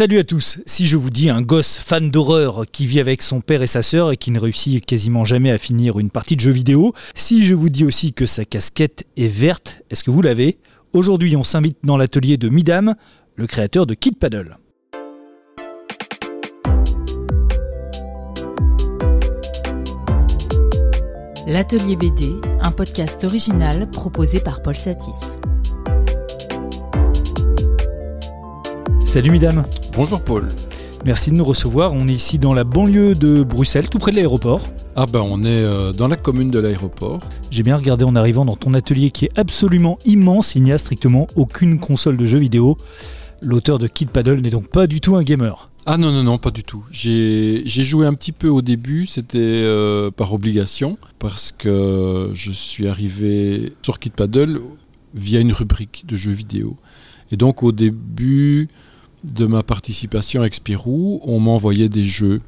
Salut à tous. Si je vous dis un gosse fan d'horreur qui vit avec son père et sa sœur et qui ne réussit quasiment jamais à finir une partie de jeu vidéo, si je vous dis aussi que sa casquette est verte, est-ce que vous l'avez? Aujourd'hui, on s'invite dans l'atelier de Midam, le créateur de Kid Paddle. L'Atelier BD, un podcast original proposé par Paul Satis. Salut Midam. Bonjour Paul. Merci de nous recevoir. On est ici dans la banlieue de Bruxelles, tout près de l'aéroport. Ah ben on est euh, dans la commune de l'aéroport. J'ai bien regardé en arrivant dans ton atelier qui est absolument immense. Il n'y a strictement aucune console de jeux vidéo. L'auteur de Kid Paddle n'est donc pas du tout un gamer. Ah non, non, non, pas du tout. J'ai joué un petit peu au début, c'était euh, par obligation, parce que je suis arrivé sur Kid Paddle via une rubrique de jeux vidéo. Et donc au début de ma participation avec Spirou, on m'envoyait des jeux.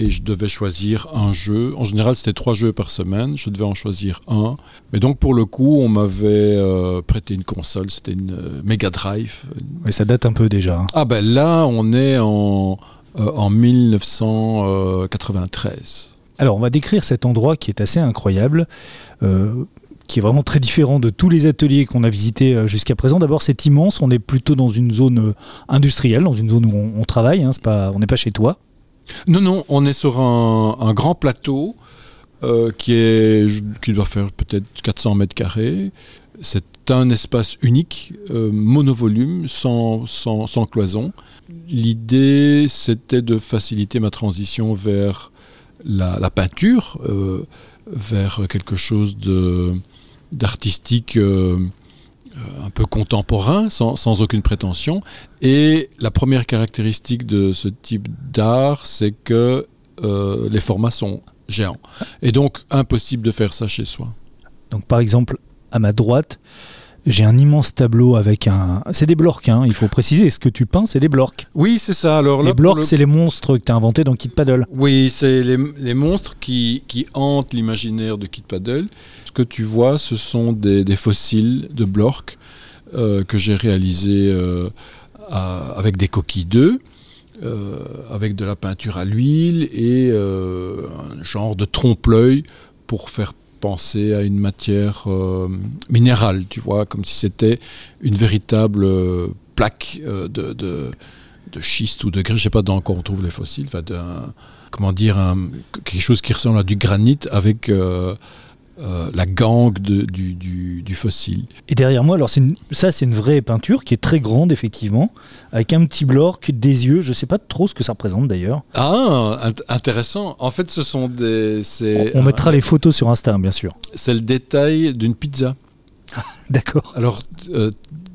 Et je devais choisir un jeu. En général, c'était trois jeux par semaine. Je devais en choisir un. Mais donc, pour le coup, on m'avait euh, prêté une console. C'était une euh, Mega Drive. Mais ça date un peu déjà. hein. Ah ben là, on est en, euh, en 1993. Alors, on va décrire cet endroit qui est assez incroyable, euh, qui est vraiment très différent de tous les ateliers qu'on a visités euh, jusqu'à présent. D'abord, c'est immense. On est plutôt dans une zone euh, industrielle, dans une zone où on, travaille. hein. Pas, on n'est pas chez toi. Non, non, on est sur un, grand plateau euh, qui, est, qui doit faire peut-être 400 mètres carrés. C'est un espace unique, monovolume, sans, sans, sans cloison. L'idée, c'était de faciliter ma transition vers la, peinture, vers quelque chose de d'artistique euh, euh, un peu contemporain, sans, sans aucune prétention. Et la première caractéristique de ce type d'art, c'est que euh, les formats sont géants. Et donc, impossible de faire ça chez soi. Donc, par exemple, à ma droite, j'ai un immense tableau avec un. C'est des blorks, hein, il faut préciser. Ce que tu peins, c'est des blorks. Oui, c'est ça. Alors là, les le- c'est les monstres que tu as inventés dans Kid Paddle. Oui, c'est les, les monstres qui, qui hantent l'imaginaire de Kid Paddle. Ce que tu vois, ce sont des, des fossiles de Blork euh, que j'ai réalisés euh, à- avec des coquilles d'œufs, euh, avec de la peinture à l'huile et un genre de trompe-l'œil pour faire penser à une matière euh, minérale, tu vois, comme si c'était une véritable euh, plaque euh, de, de, schiste ou de grès, je sais pas dans quoi on trouve les fossiles, comment dire, un- quelque chose qui ressemble à du granit avec euh, la gangue de- du, du- du fossile. Et derrière moi, alors une- ça, c'est une vraie peinture qui est très grande, effectivement, avec un petit blork, des yeux. Je sais pas trop ce que ça représente d'ailleurs. Ah, int- intéressant. En fait, ce sont des. On, mettra les photos sur Insta, bien sûr. c'est le détail d'une pizza. D'accord. Alors, euh,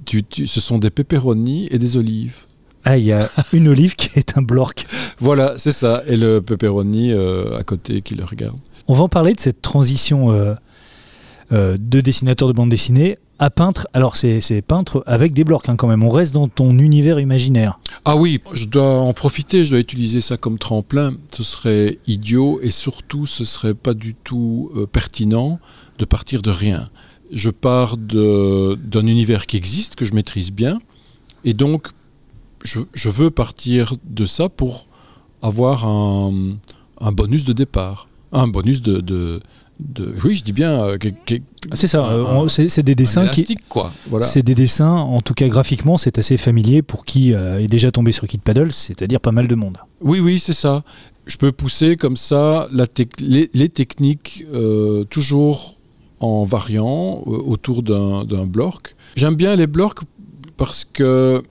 tu- tu- ce sont des pepperoni et des olives. Ah, il y a une olive qui est un blork. Voilà, c'est ça. Et le pepperoni euh, à côté qui le regarde. On va en parler de cette transition euh, euh, de dessinateur de bande dessinée à peintre. Alors, c'est peintre avec des blorks hein, quand même. On reste dans ton univers imaginaire. Ah oui, je dois en profiter, je dois utiliser ça comme tremplin. Ce serait idiot et surtout ce serait pas du tout euh, pertinent de partir de rien. Je pars d'un univers qui existe, que je maîtrise bien, et donc je, veux partir de ça pour avoir un bonus de départ. Un bonus de... de- de- oui, je dis bien... euh, Ah, C'est ça. euh, c'est des dessins qui. quoi. Voilà. C'est des dessins, en tout cas graphiquement, c'est assez familier pour qui euh, est déjà tombé sur Kid Paddle, c'est-à-dire pas mal de monde. Oui, oui, c'est ça. Je peux pousser comme ça la les, les techniques toujours en variant autour d'un d'un bloc. J'aime bien les blocs parce que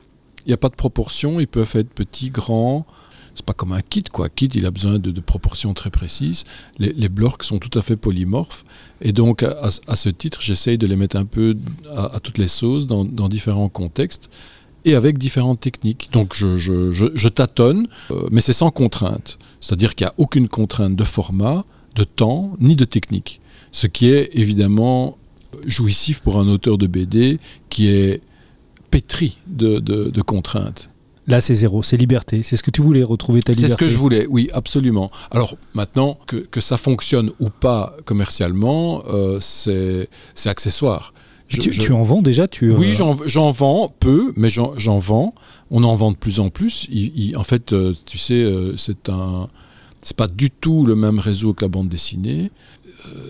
il n'y a pas de proportion, ils peuvent être petits, grands. C'est pas comme un kit, quoi. Kit, il a besoin de, proportions très précises. Les, blocs sont tout à fait polymorphes. Et donc, à, ce titre, j'essaye de les mettre un peu à, toutes les sauces dans, différents contextes et avec différentes techniques. Donc, je, tâtonne, euh, mais c'est sans contrainte. C'est-à-dire qu'il n'y a aucune contrainte de format, de temps, ni de technique. Ce qui est évidemment jouissif pour un auteur de BD qui est pétri de contraintes. Là, c'est zéro, c'est liberté. C'est ce que tu voulais, retrouver ta C'est liberté. ce que je voulais, oui, absolument. Alors maintenant, que, que ça fonctionne ou pas commercialement, euh, c'est c'est accessoire. Je- tu, je- tu en vends déjà tu, euh, Oui, j'en j'en vends peu, mais j'en vends. On en vend de plus en plus. en fait, tu sais, c'est un, c'est pas du tout le même réseau que la bande dessinée.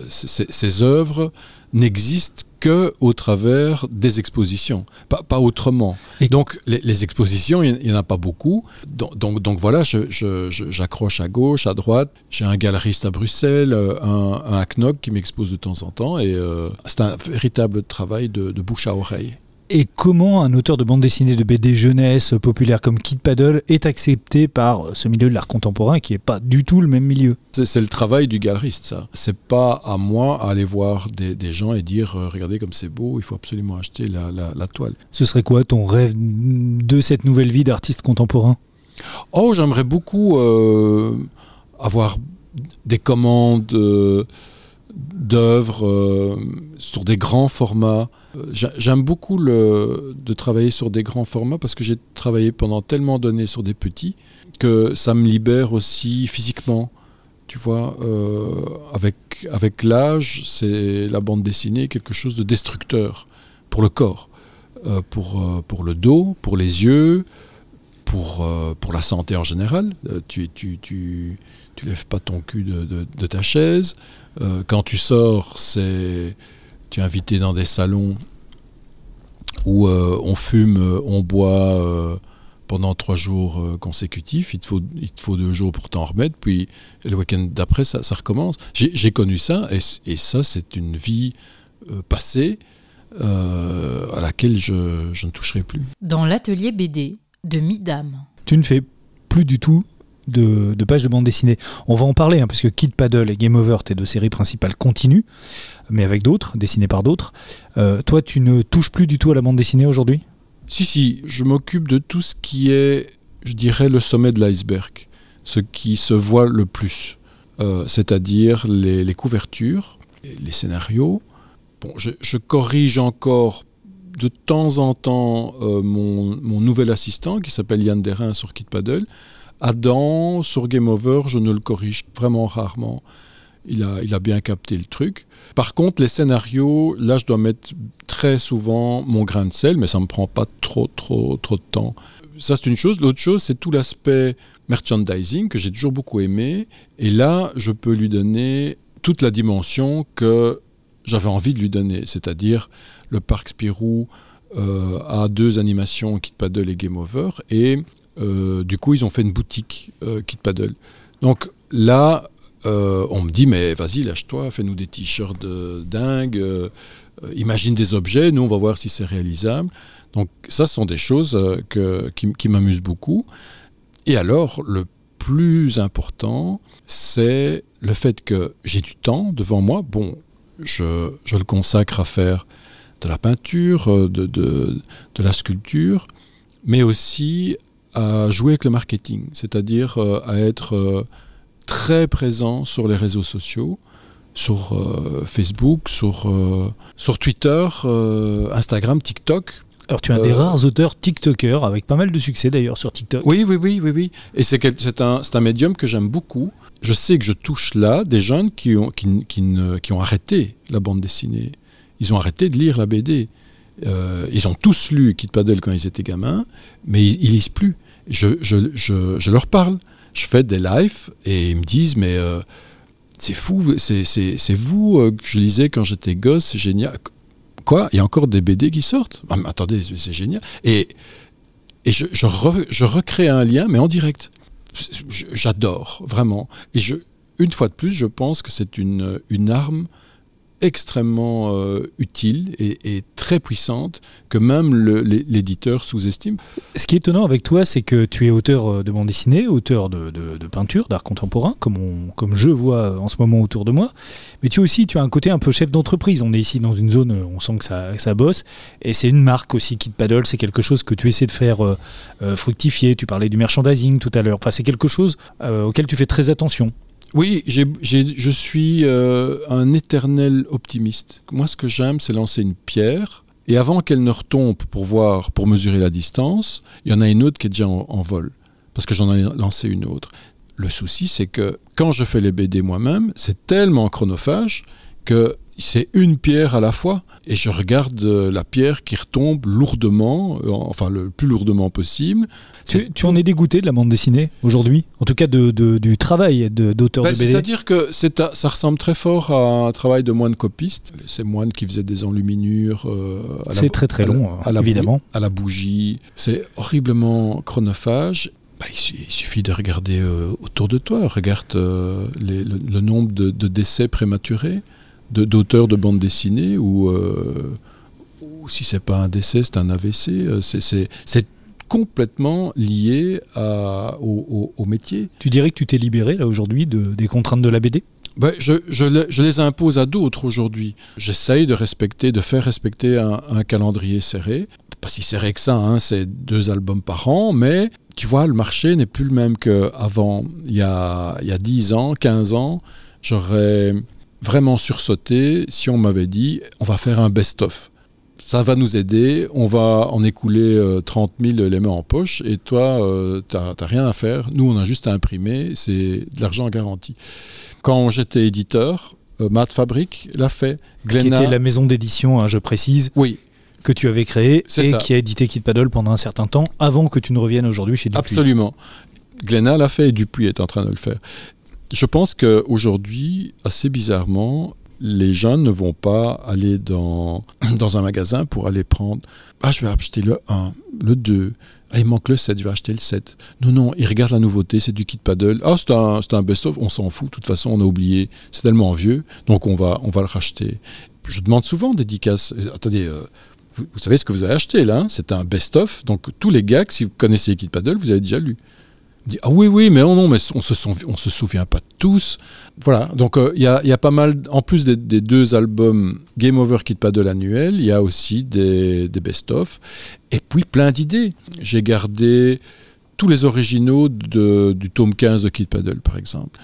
ces œuvres n'existent que au travers des expositions, pas, autrement. Et donc les, expositions, il n'y en a pas beaucoup. Donc, donc, voilà, j'accroche à gauche, à droite. J'ai un galeriste à Bruxelles, euh, un, un qui m'expose de temps en temps, et euh, c'est un véritable travail de bouche à oreille. Et comment un auteur de bande dessinée de BD jeunesse populaire comme Kid Paddle est accepté par ce milieu de l'art contemporain qui n'est pas du tout le même milieu? C'est le travail du galeriste, ça. C'est pas à moi à aller voir des, gens et dire euh, regardez comme c'est beau, il faut absolument acheter la, toile. Ce serait quoi ton rêve de cette nouvelle vie d'artiste contemporain? Oh, j'aimerais beaucoup euh, avoir des commandes. Euh, d'œuvres euh, sur des grands formats. Euh, j'aime beaucoup de travailler sur des grands formats parce que j'ai travaillé pendant tellement d'années sur des petits que ça me libère aussi physiquement. Tu vois, euh, avec, avec l'âge, c'est la bande dessinée quelque chose de destructeur pour le corps, pour, pour le dos, pour les yeux, pour, pour la santé en général. tu, tu, tu, tu lèves pas ton cul de, de, ta chaise. Euh, quand tu sors, c'est tu es invité dans des salons où euh, on fume, euh, on boit pendant trois jours consécutifs. Il te, faut, il te faut deux jours pour t'en remettre. Puis le week-end d'après, ça, ça, recommence. J'ai connu ça et, et ça, c'est une vie passée à laquelle je, je, ne toucherai plus. Dans l'atelier BD de Midam. Tu ne fais plus du tout de, pages de bande dessinée. On va en parler, hein, parce que Kid Paddle et Game Over, tes deux séries principales, continuent, mais avec d'autres, dessinées par d'autres. Euh, toi, tu ne touches plus du tout à la bande dessinée aujourd'hui? Si, si, je m'occupe de tout ce qui est, je dirais, le sommet de l'iceberg, ce qui se voit le plus, euh, c'est-à-dire les, couvertures, les scénarios. Bon, je, corrige encore de temps en temps euh, mon, mon, nouvel assistant qui s'appelle Yann Derin sur Kid Paddle Adam, sur Game Over, je ne le corrige vraiment rarement. Il a, il a bien capté le truc. Par contre, les scénarios, là, je dois mettre très souvent mon grain de sel, mais ça ne me prend pas trop, trop, trop de temps. Ça, c'est une chose. L'autre chose, c'est tout l'aspect merchandising que j'ai toujours beaucoup aimé. Et là, je peux lui donner toute la dimension que j'avais envie de lui donner, c'est-à-dire le parc Spirou euh, a deux animations Kid Paddle et Game Over, et du coup, ils ont fait une boutique euh, Kit Paddle. Donc là, euh, on me dit, mais vas-y, lâche-toi, fais-nous des t-shirts dingues, imagine des objets, nous, on va voir si c'est réalisable. Donc ça, ce sont des choses qui, m'amusent beaucoup. Et alors, le plus important, c'est le fait que j'ai du temps devant moi. Bon, je, le consacre à faire de la peinture, de la sculpture, mais aussi à jouer avec le marketing, c'est-à-dire euh, à être euh, très présent sur les réseaux sociaux, sur euh, Facebook, sur, sur Twitter, Instagram, TikTok. Alors tu es un des rares auteurs TikTokers, avec pas mal de succès d'ailleurs sur TikTok. Oui, oui, oui, oui, oui. Et c'est un, un médium que j'aime beaucoup. Je sais que je touche là des jeunes qui ont, qui, qui, qui ont arrêté la bande dessinée. Ils ont arrêté de lire la BD. ils ont tous lu Kid Paddle quand ils étaient gamins, mais ils, ils lisent plus je, leur parle. Je fais des lives et ils me disent mais euh, c'est fou, c'est vous euh, que je lisais quand j'étais gosse, c'est génial. Quoi? Il y a encore des BD qui sortent? Ah, Attendez, c'est génial. Et, je, recrée un lien, mais en direct. J'adore, vraiment. Et une fois de plus, je pense que c'est une arme extrêmement euh, utile et, très puissante que même l'éditeur sous-estime. Ce qui est étonnant avec toi, c'est que tu es auteur euh, de bande dessinée, auteur de, peinture, d'art contemporain, comme, on, comme je vois en ce moment autour de moi. Mais tu aussi, tu as un côté un peu chef d'entreprise. On est ici dans une zone, on sent que ça, ça bosse. Et c'est une marque aussi, Kid Paddle. C'est quelque chose que tu essaies de faire euh, fructifier. Tu parlais du merchandising tout à l'heure. C'est quelque chose auquel tu fais très attention. Oui, je suis euh, un éternel optimiste. Moi, ce que j'aime, c'est lancer une pierre. Et avant qu'elle ne retombe pour voir, pour mesurer la distance, il y en a une autre qui est déjà en, vol. Parce que j'en ai lancé une autre. Le souci, c'est que quand je fais les BD moi-même, c'est tellement chronophage que c'est une pierre à la fois et je regarde euh, la pierre qui retombe lourdement, euh, enfin le plus lourdement possible. Tu, tu en es dégoûté de la bande dessinée aujourd'hui? En tout cas de, de- du travail de- d'auteur Ben, de BD C'est-à-dire que ça ressemble très fort à un travail de moine copiste. Ces moines qui faisaient des enluminures. euh, C'est très très à la- long, à la bou- évidemment. à la bougie. C'est horriblement chronophage. Bah, il, su- il suffit de regarder autour de toi. Regarde le, nombre de, décès prématurés d'auteurs de, bandes dessinées ou, euh, ou si c'est pas un décès, c'est un AVC. euh, c'est- c'est c'est complètement lié à- au, au- au métier. Tu dirais que tu t'es libéré là aujourd'hui de, des contraintes de la BD Ben, je, je les- je les impose à d'autres aujourd'hui. J'essaye de respecter, de faire respecter un, un calendrier serré. Pas si serré que ça, hein, c'est deux albums par an, mais tu vois, le marché n'est plus le même qu'avant. Il y a, il y a 10 ans, 15 ans, j'aurais vraiment sursauté si on m'avait dit on va faire un best-of. Ça va nous aider, on va en écouler euh, 30 000 les mains en poche, et toi, euh, t'as t'as rien à faire. Nous, on a juste à imprimer, c'est de l'argent garanti. Quand j'étais éditeur, euh, Matt Fabric l'a fait. Qui Glénat, était la maison d'édition, hein, je précise, oui, que tu avais créée C'est et ça. qui a édité Kid Paddle pendant un certain temps avant que tu ne reviennes aujourd'hui chez Dupuis. absolument. Glénat l'a fait et Dupuis est en train de le faire. Je pense qu'aujourd'hui, assez bizarrement, les jeunes ne vont pas aller dans, dans un magasin pour aller prendre Ah, je vais acheter le 1, le 2. Ah, il manque le 7, je vais acheter le 7. Non, non, ils regardent la nouveauté, c'est du kit paddle. Ah, c'est un, un best-of, on s'en fout, de toute façon, on a oublié. C'est tellement vieux, donc on va, on va le racheter. Je demande souvent dédicace. Euh, Attendez, euh, vous, savez ce que vous avez acheté là hein C'est un best-of, donc tous les gags, si vous connaissez kit paddle, vous avez déjà lu. Dit, ah oui, oui, mais oh non, mais on se, on se souvient pas de tous. Voilà, donc euh, il y, a, y a pas mal, en plus des, deux albums Game Over Kid Paddle annuel, il y a aussi des, best-of, et puis plein d'idées. J'ai gardé tous les originaux de- du tome 15 de Kid Paddle, par exemple.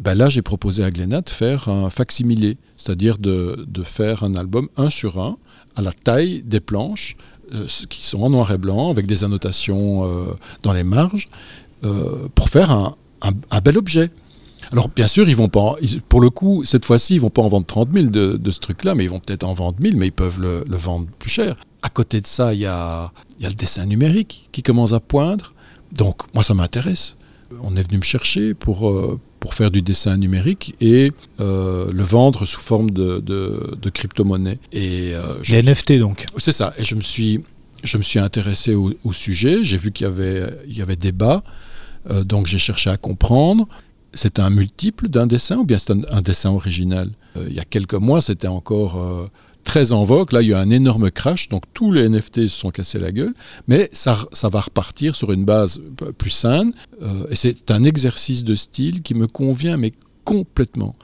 Ben là, j'ai proposé à Glénat de faire un facsimilé, c'est-à-dire de, de faire un album un sur un, à la taille des planches, euh, qui sont en noir et blanc, avec des annotations euh, dans les marges, pour faire un, un- un bel objet. Alors bien sûr, ils vont pas, en- pour le coup, cette fois-ci, ils vont pas en vendre 30 000 de, de ce truc-là, mais ils vont peut-être en vendre 1000, mais ils peuvent le, le vendre plus cher. À côté de ça, il y a, y a le dessin numérique qui commence à poindre. Donc moi, ça m'intéresse. On est venu me chercher pour, euh, pour faire du dessin numérique et euh, le vendre sous forme de, de, de crypto-monnaie. Et euh, je Les NFT donc. c'est ça. Et je me suis, je me suis intéressé au, au sujet. J'ai vu qu'il y avait, il y avait débat. Euh, donc j'ai cherché à comprendre. C'est un multiple d'un dessin ou bien c'est un, dessin original Euh, Il y a quelques mois, c'était encore euh, très en vogue. Là, il y a un énorme crash. Donc tous les NFT se sont cassés la gueule. Mais ça, va repartir sur une base plus saine. Et c'est un exercice de style qui me convient, mais complètement.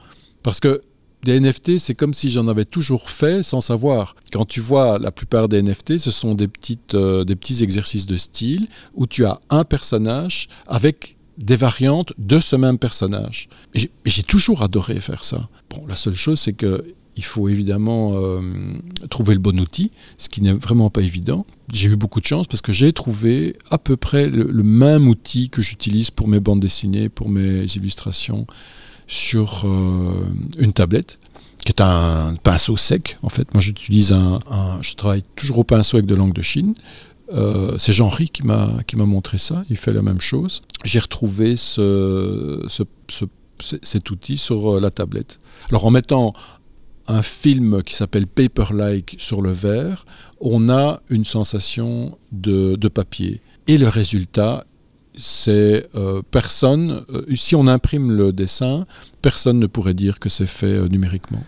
Parce que des NFT, c'est comme si j'en avais toujours fait sans savoir. Quand tu vois la plupart des NFT, ce sont des, petites, euh, des petits exercices de style où tu as un personnage avec des variantes de ce même personnage. Et j'ai- toujours adoré faire ça. Bon, la seule chose, c'est que il faut évidemment euh, trouver le bon outil, ce qui n'est vraiment pas évident. J'ai eu beaucoup de chance parce que j'ai trouvé à peu près le même outil que j'utilise pour mes bandes dessinées, pour mes illustrations, sur euh, une tablette qui est un pinceau sec en fait. Moi j'utilise un, je travaille toujours au pinceau avec de l'angle de Chine. Euh, c'est Jean-Ry qui m'a montré ça. Il fait la même chose. J'ai retrouvé ce, cet outil sur euh, la tablette. Alors en mettant un film qui s'appelle Paper-like sur le verre, on a une sensation de, de papier. Et le résultat, c'est euh, personne, euh, si on imprime le dessin, personne ne pourrait dire que c'est fait euh, numériquement.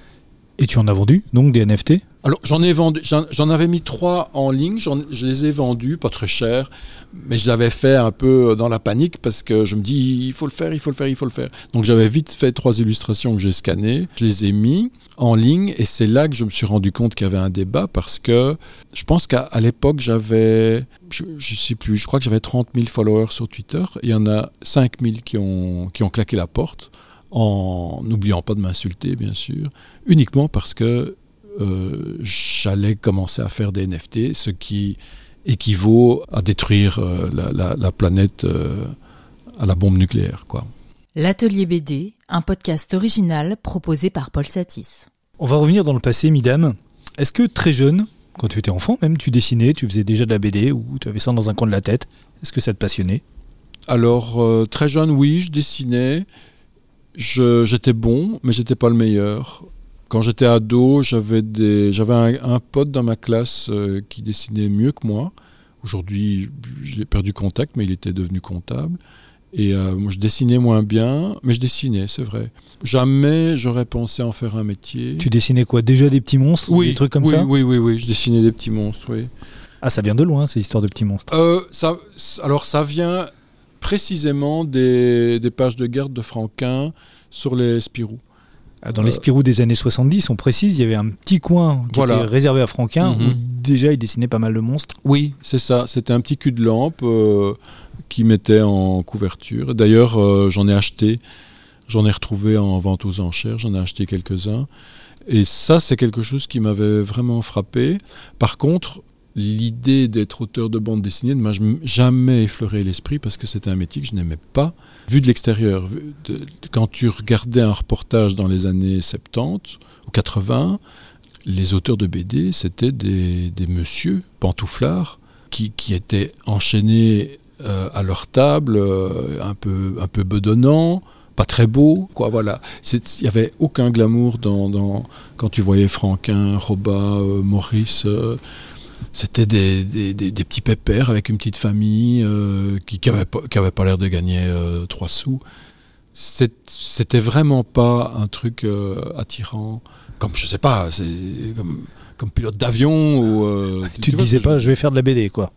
Et tu en as vendu donc des NFT Alors j'en ai vendu, j'en avais mis trois en ligne, je les ai vendus, pas très cher, mais je l'avais fait un peu dans la panique parce que je me dis il faut le faire, il faut le faire, il faut le faire. Donc j'avais vite fait trois illustrations que j'ai scannées, je les ai mis en ligne et c'est là que je me suis rendu compte qu'il y avait un débat parce que je pense qu'à l'époque j'avais, je, je sais plus, je crois que j'avais 30 000 followers sur Twitter, il y en a 5 000 qui ont, qui ont claqué la porte en n'oubliant pas de m'insulter bien sûr, uniquement parce que euh, j'allais commencer à faire des NFT, ce qui équivaut à détruire euh, la, la- la planète euh, à la bombe nucléaire. Quoi. L'Atelier BD, un podcast original proposé par Paul Satis. On va revenir dans le passé, Midam. Est-ce que très jeune, quand tu étais enfant même, tu dessinais, tu faisais déjà de la BD ou tu avais ça dans un coin de la tête Est-ce que ça te passionnait? Alors, euh, très jeune, oui, je dessinais. Je- J'étais bon, mais j'étais pas le meilleur. Quand j'étais ado, j'avais un, un pote dans ma classe euh, qui dessinait mieux que moi. Aujourd'hui, j'ai perdu contact, mais il était devenu comptable. Et euh, moi, je dessinais moins bien, mais je dessinais, c'est vrai. Jamais j'aurais pensé en faire un métier. Tu dessinais quoi? Déjà des petits monstres? Oui, Des trucs comme oui, ça? Oui, oui, oui, je dessinais des petits monstres, oui. Ah, ça vient de loin, ces histoires de petits monstres. Euh, ça, alors ça vient précisément des, des pages de garde de Franquin sur les Spirou. Ah, Dans les Spirou des années 70, on précise, il y avait un petit coin qui Voilà. était réservé à Franquin Mhm. où déjà il dessinait pas mal de monstres. Oui, c'est ça. C'était un petit cul de lampe euh, qui mettait en couverture. D'ailleurs, euh, j'en ai acheté. J'en ai retrouvé en vente aux enchères. J'en ai acheté quelques-uns. Et ça, c'est quelque chose qui m'avait vraiment frappé. Par contre, l'idée d'être auteur de bande dessinée ne m'a jamais effleuré l'esprit parce que c'était un métier que je n'aimais pas. Vu de l'extérieur, quand tu regardais un reportage dans les années 70 ou 80, les auteurs de BD, c'était des, des messieurs pantouflards qui, qui étaient enchaînés euh, à leur table, euh, un, peu, un peu bedonnants, pas très beaux. Quoi, voilà. Il n'y avait aucun glamour dans, quand tu voyais Franquin, Roba, euh, Maurice. C'était des, des- des- des petits pépères avec une petite famille euh, qui n'avaient pas, qui avaient pas l'air de gagner euh, trois sous. C'est- C'était vraiment pas un truc euh, attirant, comme je sais pas, comme, comme pilote d'avion ou. euh, Tu te vois disais je pas, je vais faire de la BD, quoi.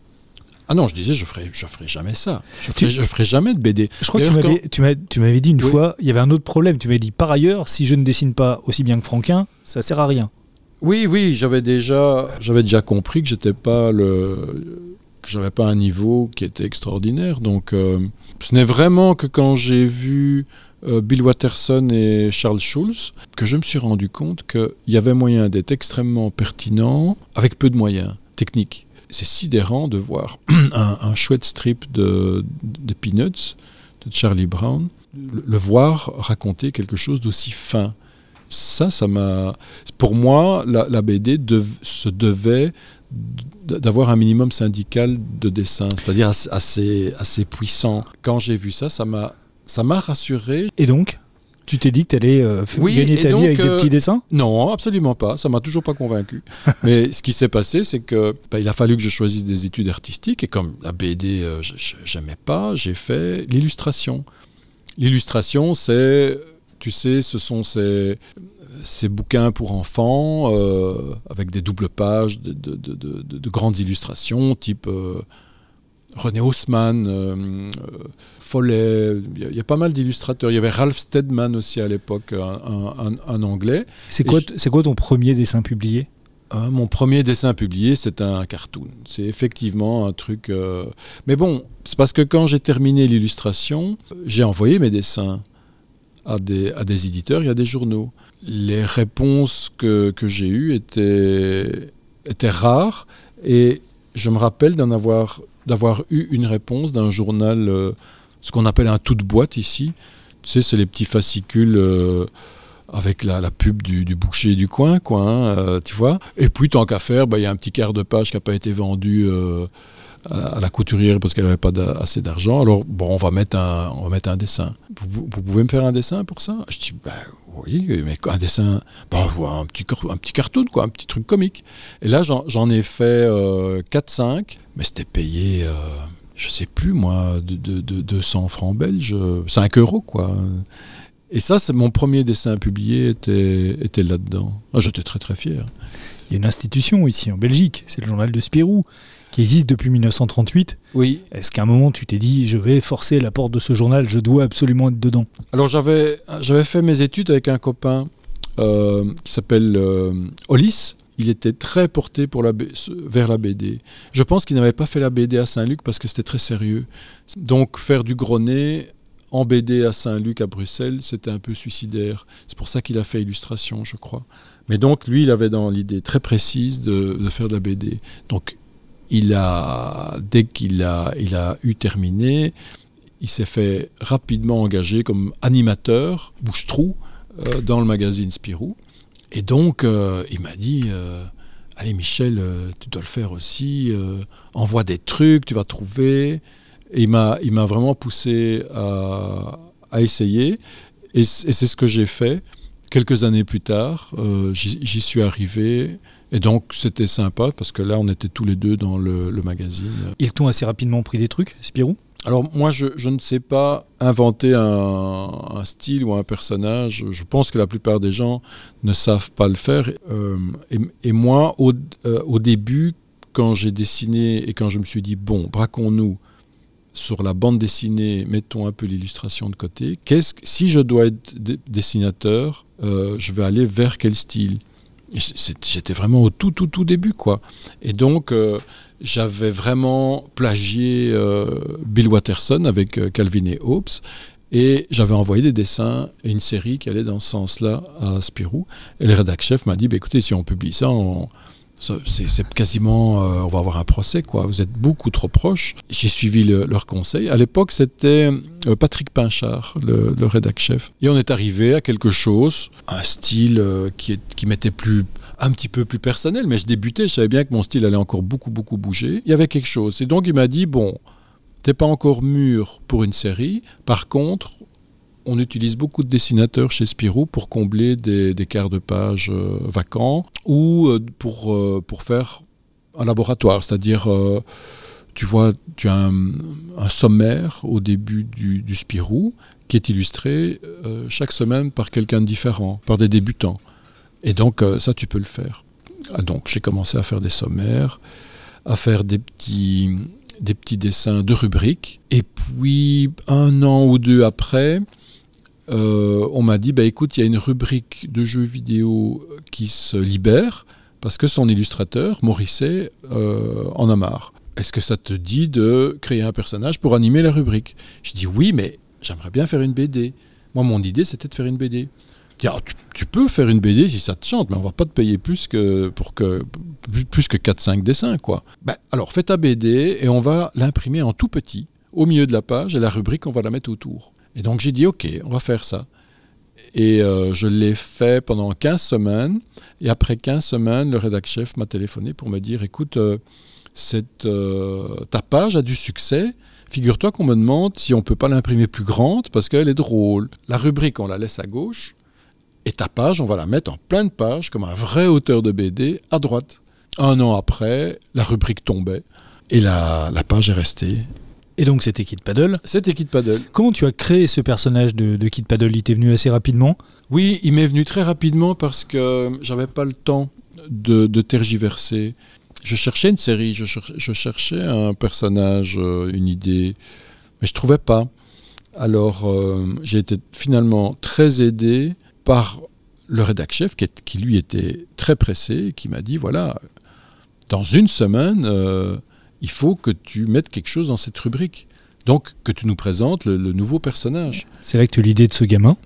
ah non, je disais, je ferai, je ferai jamais ça. Je Tu- ferai, je ferai jamais de BD. Je crois que tu m'avais, tu tu dit une Oui. fois, il y avait un autre problème. Tu m'avais dit, par ailleurs, si je ne dessine pas aussi bien que Franquin, ça sert à rien. Oui, oui, j'avais déjà, j'avais déjà compris que j'étais pas le, que j'avais pas un niveau qui était extraordinaire. Donc, euh, ce n'est vraiment que quand j'ai vu euh, Bill Watterson et Charles Schulz que je me suis rendu compte qu'il y avait moyen d'être extrêmement pertinent avec peu de moyens techniques. C'est sidérant de voir un, chouette strip de, de Peanuts de Charlie Brown, le voir raconter quelque chose d'aussi fin. Ça, ça m'a. Pour moi, la, la BD dev- se devait d'avoir un minimum syndical de dessin, c'est-à-dire assez, assez, puissant. Quand j'ai vu ça, ça m'a, ça m'a rassuré. Et donc, tu t'es dit que tu allais Oui, gagner ta donc, vie avec des euh, petits dessins? Non, absolument pas. Ça m'a toujours pas convaincu. Mais ce qui s'est passé, c'est que bah, il a fallu que je choisisse des études artistiques et comme la BD, euh, j'aimais pas, j'ai fait l'illustration. L'illustration, c'est, tu sais, ce sont ces, ces bouquins pour enfants euh, avec des doubles pages de, de- de- de- de- de grandes illustrations, type euh, René Haussmann, euh, Follet. Il y, a- il y a pas mal d'illustrateurs. Il y avait Ralph Steadman aussi à l'époque, un, un- un- un anglais. C'est quoi, ton premier dessin publié? Hein, mon premier dessin publié, c'est un cartoon. C'est effectivement un truc. euh, Mais bon, c'est parce que quand j'ai terminé l'illustration, j'ai envoyé mes dessins à des, à des éditeurs et à des journaux. Les réponses que, que j'ai eues étaient, étaient rares et je me rappelle d'en avoir, d'avoir eu une réponse d'un journal, euh, ce qu'on appelle un tout de boîte ici. Tu sais, c'est les petits fascicules. euh, avec la, pub du, boucher du coin, quoi, hein, euh, tu vois. Et puis, tant qu'à faire, bah, il y a un petit quart de page qui n'a pas été vendu à, la couturière parce qu'elle n'avait pas assez d'argent. Alors, bon, on va mettre un, on va mettre un dessin. Vous, pouvez me faire un dessin pour ça? Je dis, bah, oui, mais un dessin, bah, un petit, un petit cartoon, quoi, un petit truc comique. Et là, j'en ai fait euh, 4-5, mais c'était payé, euh, je sais plus, moi, de, de, de 200 francs belges, 5 euros, quoi. Et ça, c'est mon premier dessin publié était, était là-dedans. Ah, J'étais très très fier. Il y a une institution ici en Belgique, c'est le journal de Spirou, qui existe depuis 1938. Oui. Est-ce qu'à un moment tu t'es dit, je vais forcer la porte de ce journal, je dois absolument être dedans? Alors j'avais j'avais fait mes études avec un copain euh, qui s'appelle euh, Hollis. Il était très porté pour la vers la BD. Je pense qu'il n'avait pas fait la BD à Saint-Luc parce que c'était très sérieux. Donc faire du gros nez en BD à Saint-Luc, à Bruxelles, c'était un peu suicidaire. C'est pour ça qu'il a fait illustration, je crois. Mais donc lui, il avait dans l'idée très précise de, de faire de la BD. Donc il a, dès qu'il a, il a eu terminé, il s'est fait rapidement engager comme animateur, bouche-trou, euh, dans le magazine Spirou. Et donc, euh, il m'a dit, euh, allez Michel, tu dois le faire aussi, envoie des trucs, tu vas trouver. Et il m'a, vraiment poussé à, à essayer. Et, c'est ce que j'ai fait. Quelques années plus tard, j'y suis arrivé. Et donc, c'était sympa parce que là, on était tous les deux dans le, le magazine. Ils t'ont assez rapidement pris des trucs, Spirou? Alors moi, je, je ne sais pas inventer un, un style ou un personnage. Je pense que la plupart des gens ne savent pas le faire. Euh, et, et moi, au, euh, au début, quand j'ai dessiné et quand je me suis dit, bon, braquons-nous sur la bande dessinée, mettons un peu l'illustration de côté. Qu'est-ce que, si je dois être dessinateur, euh, je vais aller vers quel style? J'étais vraiment au tout, tout, tout début, quoi. Et donc, euh, j'avais vraiment plagié euh, Bill Watterson avec euh, Calvin et Hobbes. Et j'avais envoyé des dessins et une série qui allait dans ce sens-là à Spirou. Et le rédac chef m'a dit bah, écoutez, si on publie ça, on- c'est quasiment. euh, on va avoir un procès, quoi. Vous êtes beaucoup trop proches. J'ai suivi le- leur conseil. À l'époque, c'était euh, Patrick Pinchard, le, le rédac chef. Et on est arrivé à quelque chose, un style euh, qui, qui m'était plus un petit peu plus personnel, mais je débutais, je savais bien que mon style allait encore beaucoup, beaucoup bouger. Il y avait quelque chose. Et donc, il m'a dit, bon, t'es pas encore mûr pour une série. Par contre, on utilise beaucoup de dessinateurs chez Spirou pour combler des, quarts de page euh, vacants ou euh, pour, euh, pour faire un laboratoire, c'est-à-dire... tu vois, tu as un, sommaire au début du, Spirou qui est illustré chaque semaine par quelqu'un de différent, par des débutants. Et donc, ça, tu peux le faire. Ah, donc, j'ai commencé à faire des sommaires, à faire des petits, des petits dessins de rubriques. Et puis, un an ou deux après, euh, on m'a dit, bah, écoute, il y a une rubrique de jeux vidéo qui se libère parce que son illustrateur, Morisset, euh, en a marre. Est-ce que ça te dit de créer un personnage pour animer la rubrique? Je dis oui, mais j'aimerais bien faire une BD. Moi, mon idée, c'était de faire une BD. Ah, tu, peux faire une BD si ça te chante, mais on va pas te payer plus que, pour plus que 4-5 dessins. quoi. Ben, alors, fais ta BD et on va l'imprimer en tout petit, au milieu de la page, et la rubrique, on va la mettre autour. Et donc, j'ai dit, OK, on va faire ça. Et euh, je l'ai fait pendant 15 semaines. Et après 15 semaines, le rédac chef m'a téléphoné pour me dire, écoute, euh, cette, euh, ta page a du succès. Figure-toi qu'on me demande si on peut pas l'imprimer plus grande parce qu'elle est drôle. La rubrique, on la laisse à gauche. Et ta page, on va la mettre en pleine page, comme un vrai auteur de BD, à droite. Un an après, la rubrique tombait. Et la, la page est restée. Et donc c'était Kid Paddle. C'était Kid Paddle. Comment tu as créé ce personnage de, de Kid Paddle? Il t'est venu assez rapidement? Oui, il m'est venu très rapidement parce que j'avais pas le temps de, de tergiverser. Je cherchais une série, je, cher- je cherchais un personnage, euh, une idée, mais je trouvais pas. Alors euh, j'ai été finalement très aidé par le rédac chef qui, lui était très pressé, et qui m'a dit voilà, dans une semaine, euh, il faut que tu mettes quelque chose dans cette rubrique. Donc que tu nous présentes le- le nouveau personnage C'est là que tu as l'idée de ce gamin?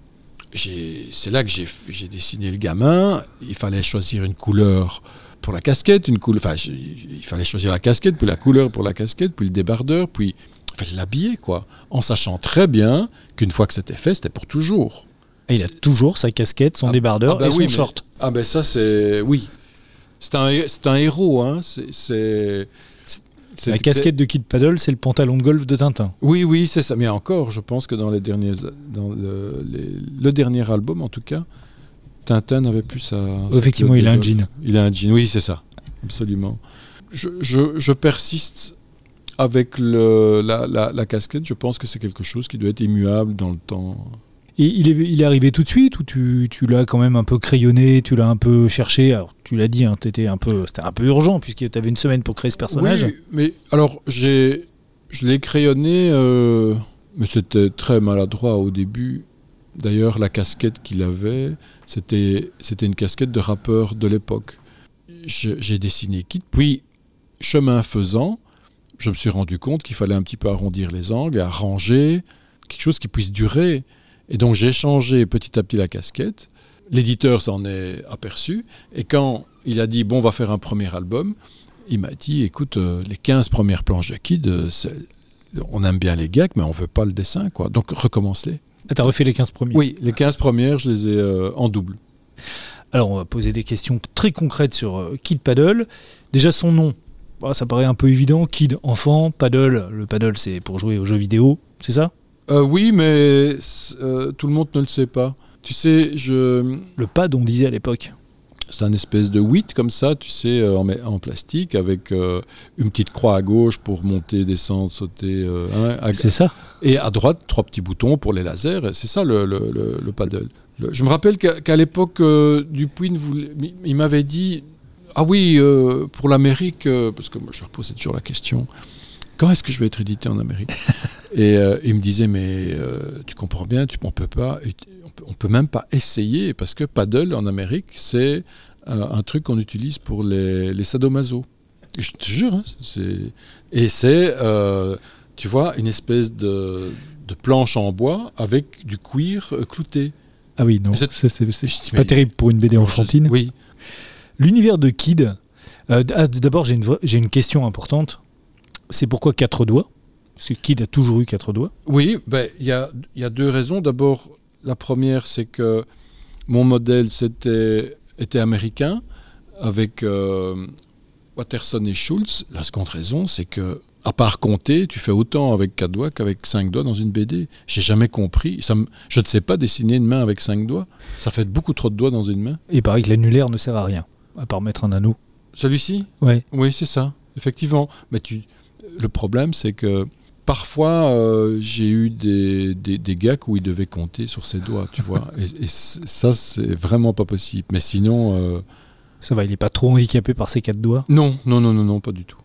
c'est là que j'ai dessiné le gamin. Il fallait choisir une couleur pour la casquette, une couleur. Enfin, il fallait choisir la casquette, puis la couleur pour la casquette, puis le débardeur, puis il fallait l'habiller, quoi. En sachant très bien qu'une fois que c'était fait, c'était pour toujours. Et il a toujours sa casquette, son Ah- débardeur ah bah et son mais- short. Ah ben ça, c'est oui. C'est un, un héros, hein. C'est- La casquette de Kid Paddle, c'est le pantalon de golf de Tintin. Oui, oui, c'est ça. Mais encore, je pense que dans les derniers, dans le, les- le dernier album, en tout cas, Tintin n'avait plus sa. sa Effectivement, il a un jean. Il a un jean, oui, c'est ça, absolument. Je, je- je persiste avec le, la, la- la casquette. Je pense que c'est quelque chose qui doit être immuable dans le temps. Il est, il est arrivé tout de suite ou tu, l'as quand même un peu crayonné, tu l'as un peu cherché? Alors, tu l'as dit, hein, peu, c'était un peu urgent puisque tu avais une semaine pour créer ce personnage. Oui, mais alors, j'ai, je l'ai crayonné, euh, mais c'était très maladroit au début. D'ailleurs, la casquette qu'il avait, c'était, c'était une casquette de rappeur de l'époque. J'ai dessiné Kit, puis, chemin faisant, je me suis rendu compte qu'il fallait un petit peu arrondir les angles et arranger quelque chose qui puisse durer. Et donc, j'ai changé petit à petit la casquette. L'éditeur s'en est aperçu. Et quand il a dit, bon, on va faire un premier album, il m'a dit, écoute, euh, les 15 premières planches de Kid, euh, on aime bien les gags, mais on veut pas le dessin, quoi. Donc recommence-les. Ah, t'as refait les 15 premiers. Oui, les 15 premières, je les ai euh, en double. Alors, on va poser des questions très concrètes sur Kid Paddle. Déjà, son nom, bah, ça paraît un peu évident. Kid, enfant, paddle. Le paddle, c'est pour jouer aux jeux vidéo, c'est ça? Euh, oui, mais euh, tout le monde ne le sait pas. Tu sais, je... Le pad, on disait à l'époque. C'est un espèce de 8 comme ça, tu sais, euh, en, en plastique, avec euh, une petite croix à gauche pour monter, descendre, sauter. hein, à- C'est ça et à droite, trois petits boutons pour les lasers. C'est ça le, le- le- le paddle. Le- je me rappelle qu'à l'époque, voulait- il- m'avait dit Ah oui, pour l'Amérique, parce que moi je leur posais toujours la question quand est-ce que je vais être édité en Amérique Et euh, il me disait Mais euh, tu comprends bien, tu, on peut pas, on peut, on peut même pas essayer, parce que paddle en Amérique, c'est euh, un truc qu'on utilise pour les, les sadomaso. Et je te jure, hein, c'est, et c'est. tu vois, une espèce de, de planche en bois avec du cuir clouté. Ah oui, non, c'est- pas terrible pour une BD enfantine. Oui. L'univers de Kid, ah, d'abord j'ai une, vraie- j'ai une question importante. C'est pourquoi quatre doigts? Parce que Kid a toujours eu quatre doigts. Oui, ben, il y, a, y a deux raisons. D'abord, la première, c'est que mon modèle c'était, était américain avec euh, Watterson et Schultz. La seconde raison, c'est que, à part compter, tu fais autant avec quatre doigts qu'avec cinq doigts dans une BD. J'ai jamais compris. Ça me- je ne sais pas dessiner une main avec cinq doigts. Ça fait beaucoup trop de doigts dans une main. Et il paraît que l'annulaire ne sert à rien, à part mettre un anneau. Celui-ci? Ouais. Oui, c'est ça, effectivement. Mais tu, le problème, c'est que parfois, euh, j'ai eu des, des, des gags où ils devaient compter sur ses doigts, tu vois. Et, ça, c'est vraiment pas possible. Mais sinon, euh, Ça va, il n'est pas trop handicapé par ses quatre doigts? non, non, non, non, non, pas du tout.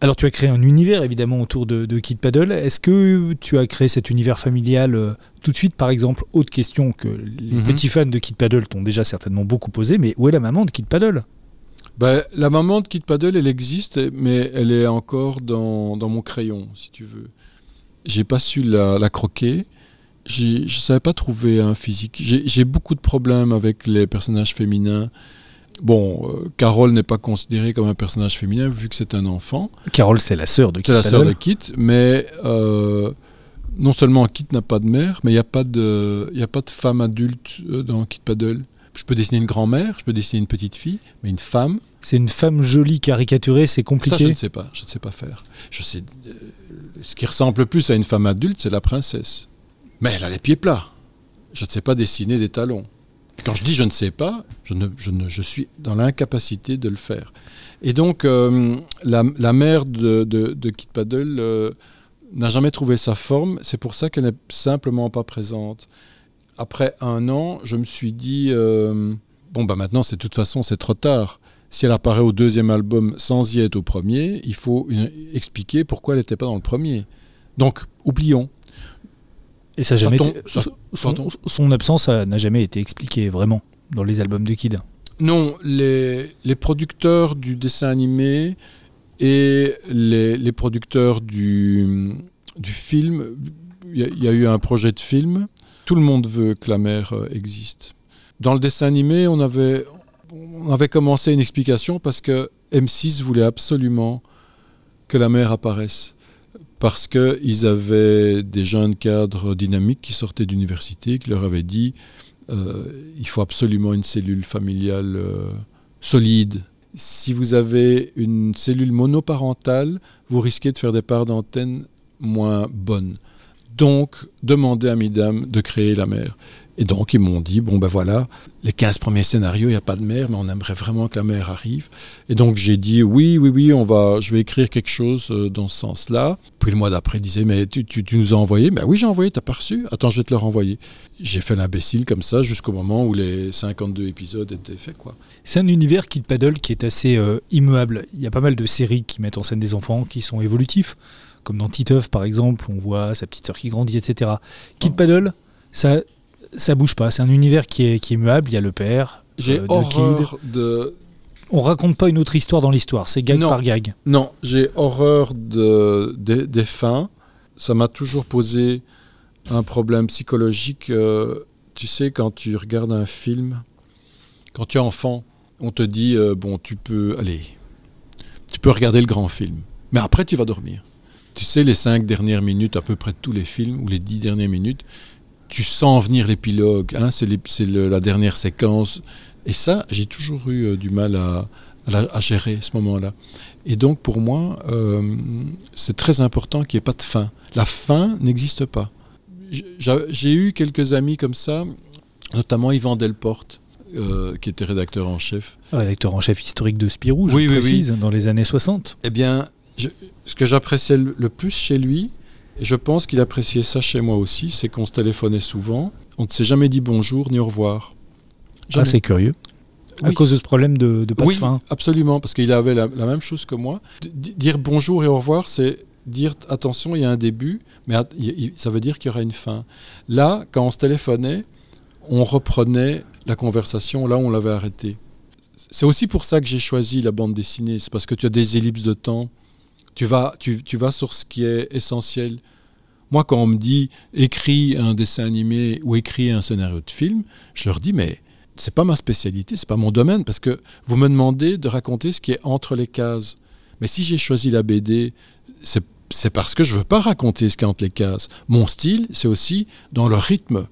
Alors tu as créé un univers évidemment autour de, de Kid Paddle. Est-ce que tu as créé cet univers familial euh, tout de suite? Par exemple Autre question que les Mhm. petits fans de Kid Paddle t'ont déjà certainement beaucoup posé, mais où est la maman de Kid Paddle? Ben, la maman de Kid Paddle, elle existe, mais elle est encore dans, dans mon crayon, si tu veux. J'ai pas su la, la croquer. Je savais pas trouver un physique. J'ai beaucoup de problèmes avec les personnages féminins. Bon, euh, Carole n'est pas considérée comme un personnage féminin vu que c'est un enfant. Carole, c'est la sœur de Kid C'est la sœur de Kit, mais euh, non seulement Kit n'a pas de mère, mais il n'y a, pas de- y a pas de femme adulte euh, dans Kid Paddle. Je peux dessiner une grand-mère, je peux dessiner une petite fille, mais une femme, C'est une femme jolie caricaturée, c'est ça, je compliqué. ne sais pas. Je ne sais pas faire. Je sais. euh, ce qui ressemble le plus à une femme adulte, c'est la princesse. Mais elle a les pieds plats. Je ne sais pas dessiner des talons. Quand je dis je ne sais pas, je, ne, je, ne- je suis dans l'incapacité de le faire. Et donc, euh, la, la mère de, de, Paddle euh, n'a jamais trouvé sa forme. C'est pour ça qu'elle n'est simplement pas présente. Après un an, je me suis dit euh, bon, bah maintenant, c'est de toute façon, c'est trop tard si elle apparaît au deuxième album sans y être au premier, il faut une- expliquer pourquoi elle n'était pas dans le premier. Donc, oublions. Et ça jamais été- son, absence n'a jamais été expliquée vraiment dans les albums de Kid. Non, les, les producteurs du dessin animé et les, les producteurs du, du film, il y, a- il y a eu un projet de film. Tout le monde veut que la mer euh, existe. Dans le dessin animé, on avait, commencé une explication parce que M6 voulait absolument que la mer apparaisse. Parce qu'ils avaient des jeunes cadres dynamiques qui sortaient d'université, qui leur avaient dit euh, il faut absolument une cellule familiale euh, solide. Si vous avez une cellule monoparentale, vous risquez de faire des parts d'antenne moins bonnes. Donc, demandez à Midam de créer la mer. Et donc, ils m'ont dit, bon ben voilà, les 15 premiers scénarios, il n'y a pas de mer, mais on aimerait vraiment que la mer arrive. Et donc, j'ai dit, oui, oui, oui, on va, je vais écrire quelque chose euh, dans ce sens-là. Puis le mois d'après, disait, mais tu, tu- tu nous as envoyé? Ben oui, j'ai envoyé, t'as pas reçu? Attends, je vais te le renvoyer. J'ai fait l'imbécile comme ça jusqu'au moment où les 52 épisodes étaient faits, quoi. C'est un univers Kid Paddle qui est assez euh, immuable. Il y a pas mal de séries qui mettent en scène des enfants qui sont évolutifs, comme dans Titeuf par exemple, on voit sa petite sœur qui grandit, etc. Kid Oh. Paddle, ça, ça bouge pas. C'est un univers qui est, qui est immuable. Il y a le père. J'ai euh, horreur de, On raconte pas une autre histoire dans l'histoire. C'est gag Non. par gag. Non, j'ai horreur de, des- des fins. Ça m'a toujours posé un problème psychologique. euh, tu sais, quand tu regardes un film, quand tu es enfant, on te dit euh, bon, tu peux aller, tu peux regarder le grand film, mais après tu vas dormir. Tu sais, les cinq dernières minutes à peu près de tous les films ou les dix dernières minutes, tu sens venir l'épilogue. hein, c'est la dernière séquence Et ça, j'ai toujours eu euh, du mal à, à, gérer ce moment-là. Et donc pour moi, euh, c'est très important qu'il n'y ait pas de fin. La fin n'existe pas. J'ai eu quelques amis comme ça, notamment Yvan Delporte, euh, qui était rédacteur en chef. Rédacteur en chef historique de Spirou, je précise, dans les années 60. Eh bien, ce que j'appréciais le plus chez lui, et je pense qu'il appréciait ça chez moi aussi, c'est qu'on se téléphonait souvent. On ne s'est jamais dit bonjour ni au revoir. Ah, c'est curieux. À cause de ce problème de, de pas oui, de fin. absolument, parce qu'il avait la, même chose que moi. dire bonjour et au revoir, c'est dire attention, il y a un début, mais ça veut dire qu'il y aura une fin. Là, quand on se téléphonait, on reprenait la conversation là où on l'avait arrêtée. C'est aussi pour ça que j'ai choisi la bande dessinée, c'est parce que tu as des ellipses de temps. Tu vas, tu, tu vas sur ce qui est essentiel. Moi, quand on me dit écris un dessin animé ou écris un scénario de film, je leur dis mais c'est pas ma spécialité, c'est pas mon domaine, parce que vous me demandez de raconter ce qui est entre les cases. Mais si j'ai choisi la BD, c'est parce que je veux pas raconter ce qui est entre les cases. Mon style, c'est aussi dans le rythme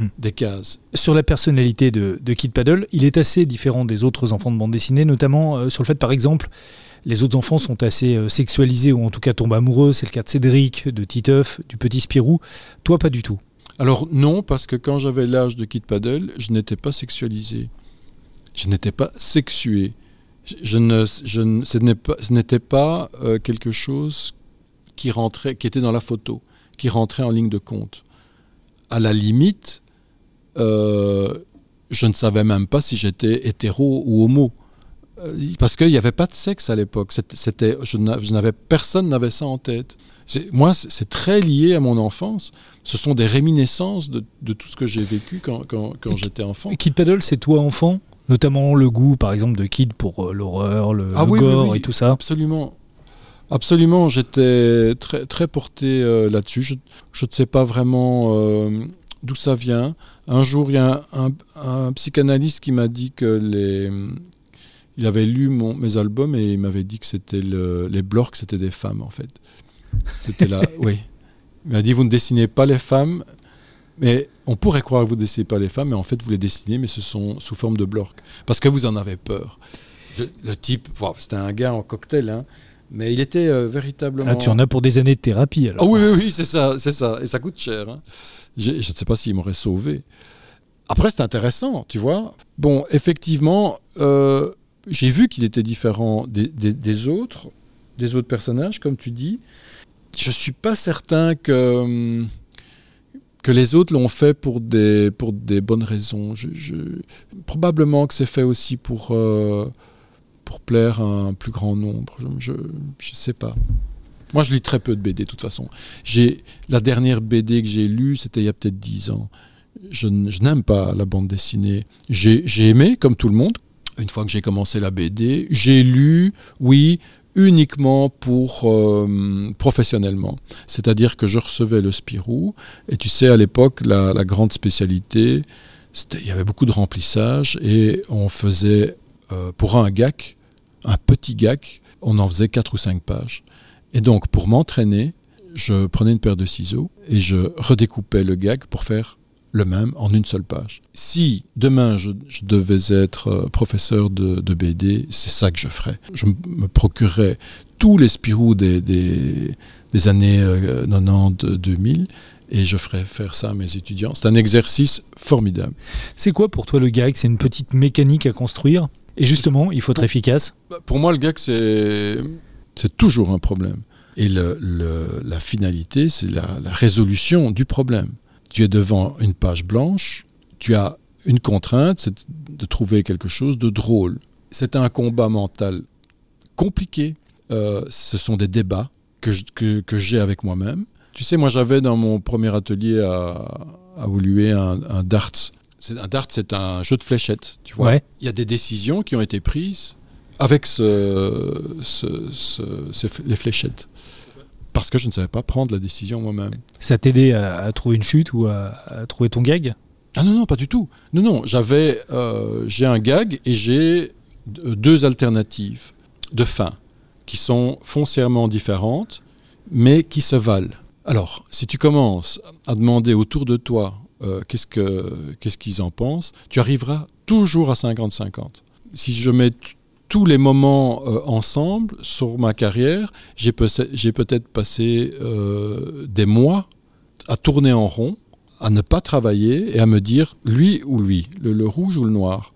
hmm. des cases. Sur la personnalité de, de, Kid Paddle, il est assez différent des autres enfants de bande dessinée, notamment euh, sur le fait, par exemple, les autres enfants sont assez euh, sexualisés, ou en tout cas tombent amoureux. C'est le cas de Cédric, de Titeuf, du petit Spirou. Toi, pas du tout. Alors non, parce que quand j'avais l'âge de Kid Paddle, je n'étais pas sexualisé. Je n'étais pas sexué. Je ne, je ce n'était pas, euh, quelque chose qui rentrait, qui était dans la photo, qui rentrait en ligne de compte. À la limite, euh, je ne savais même pas si j'étais hétéro ou homo. Euh, parce qu'il n'y avait pas de sexe à l'époque. C'était, je n'avais, personne n'avait ça en tête. Moi, c'est très lié à mon enfance. Ce sont des réminiscences de, tout ce que j'ai vécu quand, j'étais enfant. Kid Paddle, c'est toi enfant? Notamment le goût, par exemple, de Kid pour euh, l'horreur, le, ah gore et tout ça Absolument. Absolument, j'étais très, très porté euh, là-dessus. Je, ne sais pas vraiment euh, d'où ça vient. Un jour, il y a un, psychanalyste qui m'a dit que les, il avait lu mes albums et il m'avait dit que c'était les Blorks, c'était des femmes en fait. C'était là, oui. Il m'a dit vous ne dessinez pas les femmes, mais on pourrait croire que vous ne dessinez pas les femmes, mais en fait vous les dessinez, mais ce sont sous forme de blocs. Parce que vous en avez peur. Le, type, c'était un gars en cocktail, hein, mais il était euh, véritablement. Ah, tu en as pour des années de thérapie alors. Ah oui, oui, oui, c'est ça, c'est ça. Et ça coûte cher. Hein. Je ne sais pas s'il m'aurait sauvé. Après, c'est intéressant, tu vois. Bon, effectivement, euh, j'ai vu qu'il était différent des, autres, des autres personnages, comme tu dis je suis pas certain que, que les autres l'ont fait pour des, bonnes raisons. Probablement que c'est fait aussi pour, euh, pour plaire à un plus grand nombre. Je ne sais pas. Moi, je lis très peu de BD, de toute façon. La dernière BD que j'ai lue, c'était il y a peut-être dix ans. Je, je n'aime pas la bande dessinée. J'ai aimé, comme tout le monde, une fois que j'ai commencé la BD. J'ai lu, oui, uniquement pour euh, professionnellement. C'est-à-dire que je recevais le Spirou, et tu sais, à l'époque, la, grande spécialité, il y avait beaucoup de remplissage, et on faisait, euh, pour un GAC, un petit GAC, on en faisait 4 ou 5 pages. Et donc, pour m'entraîner, je prenais une paire de ciseaux et je redécoupais le gag pour faire le même en une seule page. Si demain je, devais être euh, professeur de, BD, c'est ça que je ferais. Je me procurerais tous les Spirou des, des, années 90-2000 euh, et je ferais faire ça à mes étudiants. C'est un exercice formidable. C'est quoi pour toi le gag C'est une petite mécanique à construire? Et justement, il faut être efficace? Bah, Pour moi, le gag, c'est, c'est toujours un problème. Et le, la finalité, c'est la résolution du problème tu es devant une page blanche, tu as une contrainte, c'est de trouver quelque chose de drôle. C'est un combat mental compliqué. Euh, ce sont des débats que, que, j'ai avec moi-même. Tu sais, moi j'avais dans mon premier atelier à, à un, un darts. Un dart, c'est un jeu de fléchettes. Tu vois, il y a des décisions qui ont été prises avec ce, les fléchettes parce que je ne savais pas prendre la décision moi-même. Ça t'aidait à, à, trouver une chute ou à, trouver ton gag? Ah non, non, pas du tout. Non, non, j'avais, euh, j'ai un gag et j'ai deux alternatives de fin qui sont foncièrement différentes, mais qui se valent. Alors, si tu commences à demander autour de toi euh, qu'est-ce que qu'est-ce qu'ils en pensent, tu arriveras toujours à 50-50. Si je mets tous les moments euh, ensemble sur ma carrière, j'ai peut-être passé euh, des mois à tourner en rond, à ne pas travailler et à me dire lui ou lui, le, rouge ou le noir.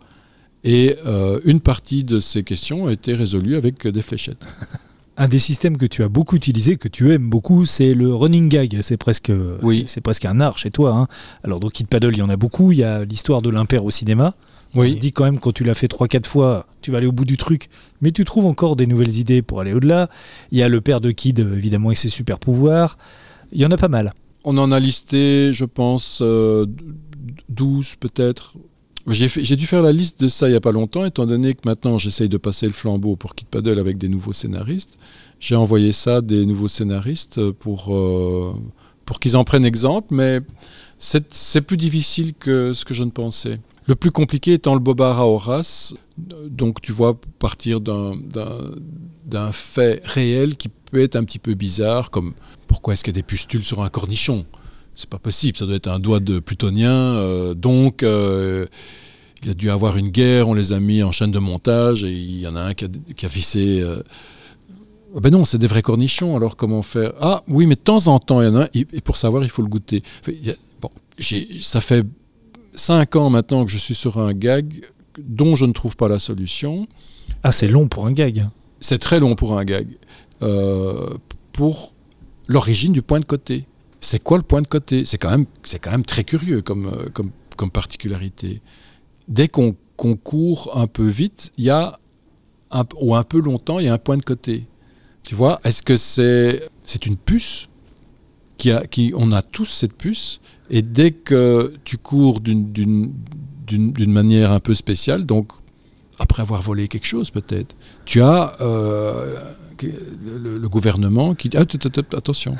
Et euh, une partie de ces questions a été résolue avec des fléchettes. Un des systèmes que tu as beaucoup utilisé, que tu aimes beaucoup, c'est le running gag. C'est presque, oui. c'est presque un art chez toi. Hein. Alors, donc, Kid Paddle, il y en a beaucoup. Il y a l'histoire de l'impair au cinéma. On se dit quand même, quand tu l'as fait 3-4 fois, tu vas aller au bout du truc, mais tu trouves encore des nouvelles idées pour aller au-delà. Il y a le père de Kid, évidemment, avec ses super pouvoirs. Il y en a pas mal. On en a listé, je pense, 12 euh, peut-être. J'ai dû faire la liste de ça il n'y a pas longtemps, étant donné que maintenant j'essaye de passer le flambeau pour Kid Paddle avec des nouveaux scénaristes. J'ai envoyé ça à des nouveaux scénaristes pour, euh, pour qu'ils en prennent exemple, mais c'est plus difficile que ce que je ne pensais. Le plus compliqué étant le bobard à Horace. Donc tu vois partir d'un fait réel qui peut être un petit peu bizarre, comme pourquoi est-ce qu'il y a des pustules sur un cornichon? C'est pas possible, ça doit être un doigt de plutonien. Euh, donc euh, il a dû avoir une guerre, on les a mis en chaîne de montage et il y en a un qui a, vissé. Euh, ben non, c'est des vrais cornichons, alors comment faire? Ah oui, mais de temps en temps, il y en a un, et pour savoir, il faut le goûter. bon, ça fait cinq ans maintenant que je suis sur un gag dont je ne trouve pas la solution. Ah, c'est long pour un gag. C'est très long pour un gag. Euh, pour l'origine du point de côté. C'est quoi le point de côté? C'est quand, même, quand même très curieux comme, euh, comme, comme particularité. Dès qu'on court un peu vite, il y a un, ou un peu longtemps, il y a un point de côté. Tu vois? Est-ce que c'est c'est une puce qui a, qui, On a tous cette puce? Et dès que tu cours d'une manière un peu spéciale, donc après avoir volé quelque chose peut-être, tu as euh, le, gouvernement qui dit ah, attention.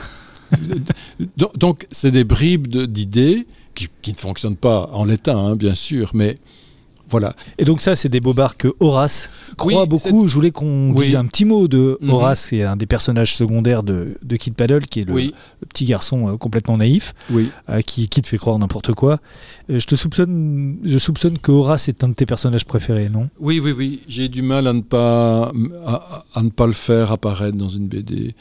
donc c'est des bribes d'idées qui, qui, ne fonctionnent pas en l'état, hein, bien sûr, mais voilà. Et donc ça, c'est des bobards que Horace croit beaucoup. Je voulais qu'on dise un petit mot de mhm. Horace, qui est un des personnages secondaires de, Kid Paddle, qui est le, petit garçon euh, complètement naïf, euh, qui, te fait croire n'importe quoi. Euh, je te soupçonne, je soupçonne que Horace est un de tes personnages préférés, non? Oui, oui, oui. J'ai du mal à ne pas à, ne pas le faire apparaître dans une BD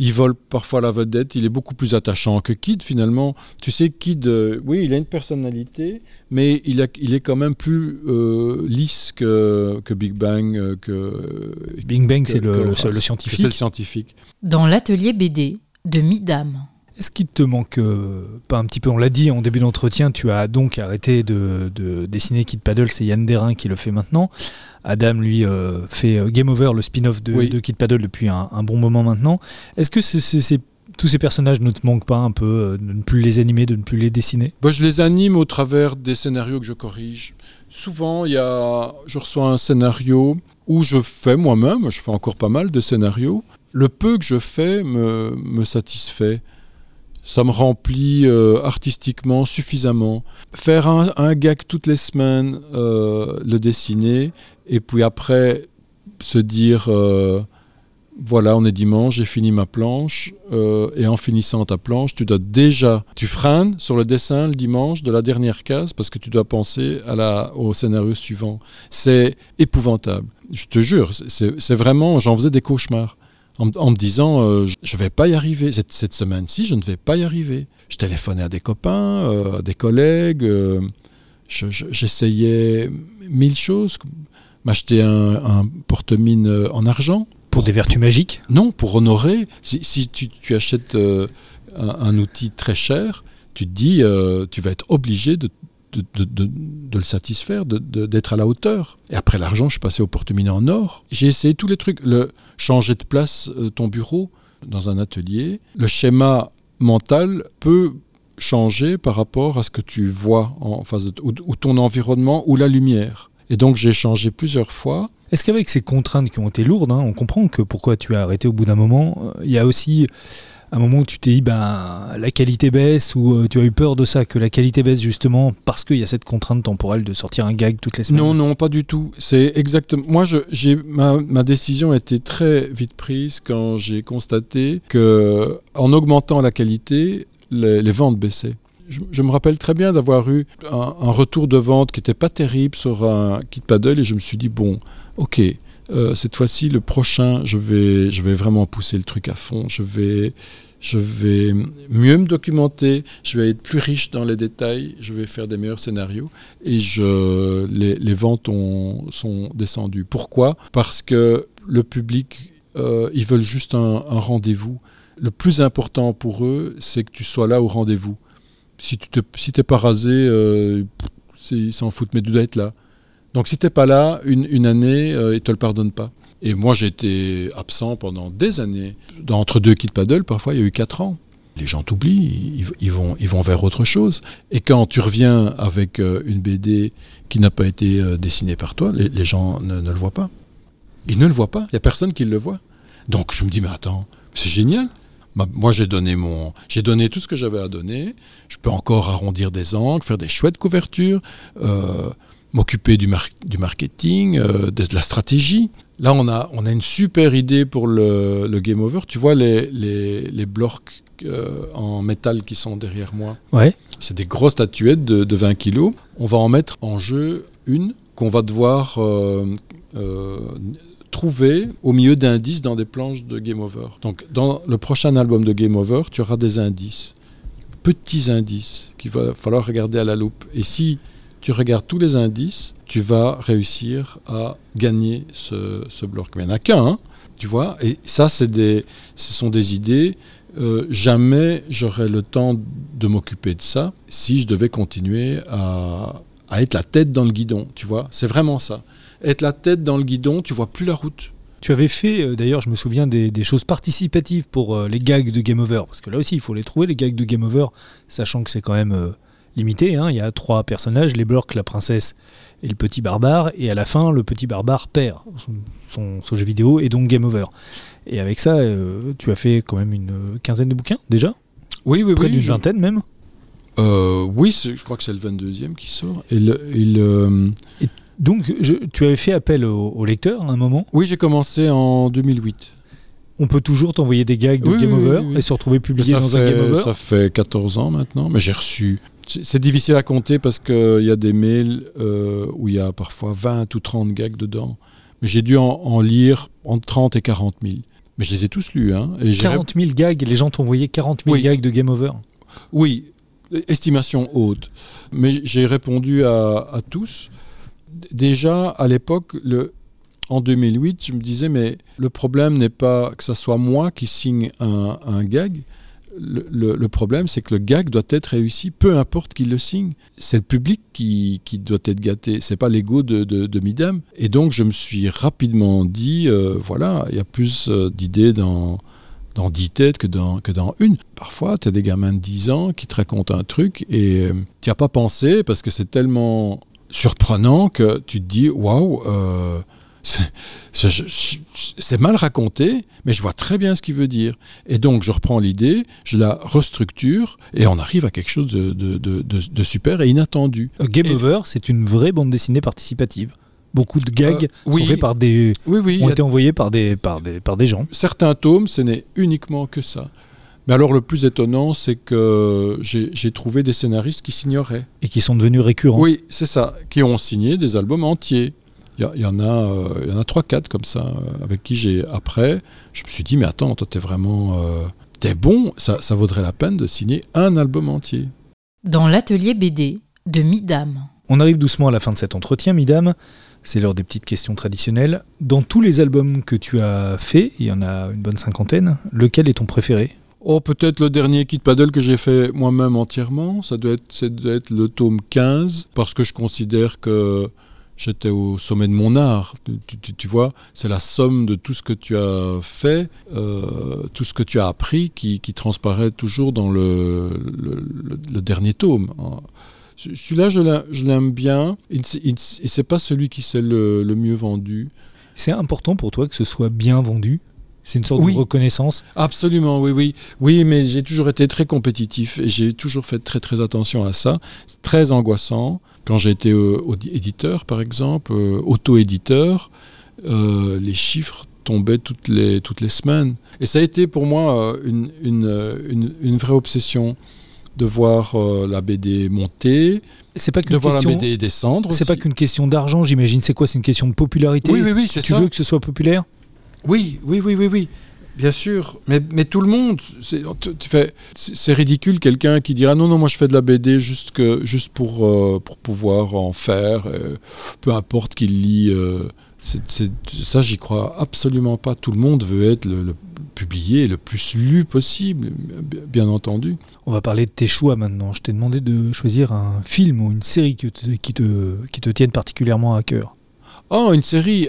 il vole parfois la vedette, il est beaucoup plus attachant que Kid finalement. Tu sais, Kid, euh, oui, il a une personnalité, mais il, a, il est quand même plus euh, lisse que, que, Big Bang. Euh, que, Big Bang, c'est le, le, scientifique. le scientifique. Dans l'atelier BD de Midam. Est-ce qu'il te manque pas un petit peu On l'a dit en début d'entretien, tu as donc arrêté de, de dessiner Kid Paddle, c'est Yann Derin qui le fait maintenant. Adam, lui, euh, fait euh, Game Over, le spin-off de, Kid Paddle depuis un, bon moment maintenant. Est-ce que tous ces personnages ne te manquent pas un peu euh, de ne plus les animer, de ne plus les dessiner? Bah, Je les anime au travers des scénarios que je corrige. Souvent, y a, je reçois un scénario où je fais moi-même, je fais encore pas mal de scénarios. Le peu que je fais me, me satisfait ça me remplit artistiquement suffisamment. Faire un, gag toutes les semaines, le dessiner, et puis après se dire euh, voilà, on est dimanche, j'ai fini ma planche, euh, et en finissant ta planche, tu dois déjà, tu freines sur le dessin le dimanche de la dernière case parce que tu dois penser au scénario suivant. C'est épouvantable. Je te jure, c'est vraiment, j'en faisais des cauchemars. En, me disant, euh, je ne vais pas y arriver. Cette, cette semaine-ci, je ne vais pas y arriver. Je téléphonais à des copains, à des collègues. J'essayais mille choses m'acheter un, porte-mine euh, en argent. Pour des vertus magiques Non, pour honorer. Si, tu, achètes euh, un, outil très cher, tu te dis, euh, tu vas être obligé de, de, le satisfaire, d'être à la hauteur. Et après l'argent, je suis passé au porte-mine en or. J'ai essayé tous les trucs. Le, changer de place ton bureau dans un atelier. Le schéma mental peut changer par rapport à ce que tu vois en face de ou ton environnement ou la lumière. Et donc j'ai changé plusieurs fois. Est-ce qu'avec ces contraintes qui ont été lourdes, hein, on comprend que pourquoi tu as arrêté au bout d'un moment, euh, il y a aussi un moment où tu t'es dit ben la qualité baisse ou euh, tu as eu peur de ça que la qualité baisse justement parce qu'il y a cette contrainte temporelle de sortir un gag toutes les semaines? Non non pas du tout. C'est exactement moi je j'ai ma, ma, décision a été très vite prise quand j'ai constaté que en augmentant la qualité les, les ventes baissaient je, me rappelle très bien d'avoir eu un, retour de vente qui n'était pas terrible sur un kit paddle et je me suis dit, bon, ok, euh, cette fois-ci, le prochain, je vais, je vais vraiment pousser le truc à fond. Je vais, je vais mieux me documenter, je vais être plus riche dans les détails, je vais faire des meilleurs scénarios et je, les, ventes ont, sont descendues. Pourquoi? Parce que le public, euh, ils veulent juste un, rendez-vous. Le plus important pour eux, c'est que tu sois là au rendez-vous. Si tu n'es si pas rasé, euh, ils s'en foutent, mais tu dois être là. Donc si tu n'es pas là une, année, euh, ils ne te le pardonnent pas. Et moi, j'ai été absent pendant des années. Entre deux kits paddle, parfois, il y a eu quatre ans. Les gens t'oublient, ils, vont, ils vont vers autre chose. Et quand tu reviens avec euh, une BD qui n'a pas été euh, dessinée par toi, les, gens ne, le voient pas. Ils ne le voient pas. Il n'y a personne qui le voit. Donc je me dis, mais attends, c'est génial. Moi, j'ai donné mon, j'ai donné tout ce que j'avais à donner. Je peux encore arrondir des angles, faire des chouettes couvertures. Euh, m'occuper du, du, marketing, euh, de, la stratégie. Là, on a, on a une super idée pour le, Game Over. Tu vois les, les, les blocs euh, en métal qui sont derrière moi? Ouais. C'est des grosses statuettes de, de, 20 kg. On va en mettre en jeu une qu'on va devoir euh, trouver au milieu d'indices dans des planches de Game Over. Donc, dans le prochain album de Game Over, tu auras des indices, petits indices qu'il va falloir regarder à la loupe. Et si tu regardes tous les indices, tu vas réussir à gagner ce, bloc. Mais il n'y en a qu'un, hein, tu vois. Et ça, des, ce sont des idées. Euh, jamais j'aurais le temps de m'occuper de ça si je devais continuer à, être la tête dans le guidon, tu vois. C'est vraiment ça. Être la tête dans le guidon, tu vois plus la route. Tu avais fait, euh, d'ailleurs, je me souviens des, choses participatives pour euh, les gags de Game Over, parce que là aussi, il faut les trouver, les gags de Game Over, sachant que c'est quand même limité. Hein. Il y a trois personnages, les Blork, la princesse et le petit barbare. Et à la fin, le petit barbare perd son, jeu vidéo et donc game over. Et avec ça, euh, tu as fait quand même une quinzaine de bouquins déjà? Oui, oui, Près oui. d'une vingtaine même? Euh, Oui, je crois que c'est le 22e qui sort. Et, le, donc, tu avais fait appel au, lecteur à un moment? Oui, j'ai commencé en 2008 on peut toujours t'envoyer des gags de Game Over et se retrouver publié dans un Game Over? Ça fait 14 ans maintenant, mais j'ai reçu c'est difficile à compter parce qu'il y a des mails euh, où il y a parfois 20 ou 30 gags dedans. Mais j'ai dû en, lire entre 30 et 40 000. Mais je les ai tous lus. Hein, et 40 000 gags Les gens t'ont envoyé 40 000 gags de Game Over? Oui, estimation haute. Mais j'ai répondu à, tous. Déjà, à l'époque, en 2008, je me disais, mais le problème n'est pas que ce soit moi qui signe un gag, le, problème, c'est que le gag doit être réussi, peu importe qui le signe. C'est le public qui, doit être gâté, c'est pas l'ego de, de, Midam. Et donc, je me suis rapidement dit, euh, voilà, il y a plus euh, d'idées dans, dans 10 têtes que dans, que dans une. Parfois, tu as des gamins de 10 ans qui te racontent un truc et euh, tu n'y as pas pensé parce que c'est tellement surprenant que tu te dis, waouh, c'est mal raconté, mais je vois très bien ce qu'il veut dire. Et donc, je reprends l'idée, je la restructure, et on arrive à quelque chose de, super et inattendu. Game Over, c'est une vraie bande dessinée participative. Beaucoup de gags euh, sont faits par des, oui, ont été envoyés par des, par, des, par des gens. Certains tomes, ce n'est uniquement que ça. Mais alors le plus étonnant, c'est que j'ai trouvé des scénaristes qui s'ignoraient. Et qui sont devenus récurrents. Oui, c'est ça, qui ont signé des albums entiers. Il y, en a, euh, il y en a trois, quatre comme ça euh, avec qui j'ai après. Je me suis dit mais attends, toi t'es vraiment, euh, t'es bon, ça, ça vaudrait la peine de signer un album entier. Dans l'atelier BD de Midam. On arrive doucement à la fin de cet entretien, Midam. C'est l'heure des petites questions traditionnelles. Dans tous les albums que tu as fait, il y en a une bonne cinquantaine, lequel est ton préféré? Oh, peut-être le dernier Kit Paddle que j'ai fait moi-même entièrement. Ça doit, être, ça doit être le tome 15, parce que je considère que j'étais au sommet de mon art. Tu, vois, c'est la somme de tout ce que tu as fait, euh, tout ce que tu as appris qui, transparaît toujours dans le, dernier tome. Celui-là, je l'aime bien, et c'est pas celui qui s'est le, mieux vendu. C'est important pour toi que ce soit bien vendu? C'est une sorte de reconnaissance Absolument, oui, oui. Oui, mais j'ai toujours été très compétitif et j'ai toujours fait très très attention à ça. C'est très angoissant. Quand j'ai été euh, éditeur, par exemple, euh, auto-éditeur, euh, les chiffres tombaient toutes les, toutes les semaines. Et ça a été pour moi une, une, une, vraie obsession. de voir euh, la BD monter, C'est pas de qu'une voir question. la BD descendre. C'est pas qu'une question d'argent, j'imagine. C'est quoi? C'est une question de popularité? Oui, oui, oui, Tu ça. veux que ce soit populaire? Oui, oui, oui, oui, oui. Bien sûr, mais, tout le monde, c'est ridicule quelqu'un qui dira non, non, moi je fais de la BD juste, que, juste pour, euh, pour pouvoir en faire, euh, peu importe qu'il lit. euh, ça, j'y crois absolument pas. Tout le monde veut être publié le plus lu possible, bi- bien entendu. On va parler de tes choix maintenant. Je t'ai demandé de choisir un film ou une série que te- qui, te, qui te tienne particulièrement à cœur. Oh, une série.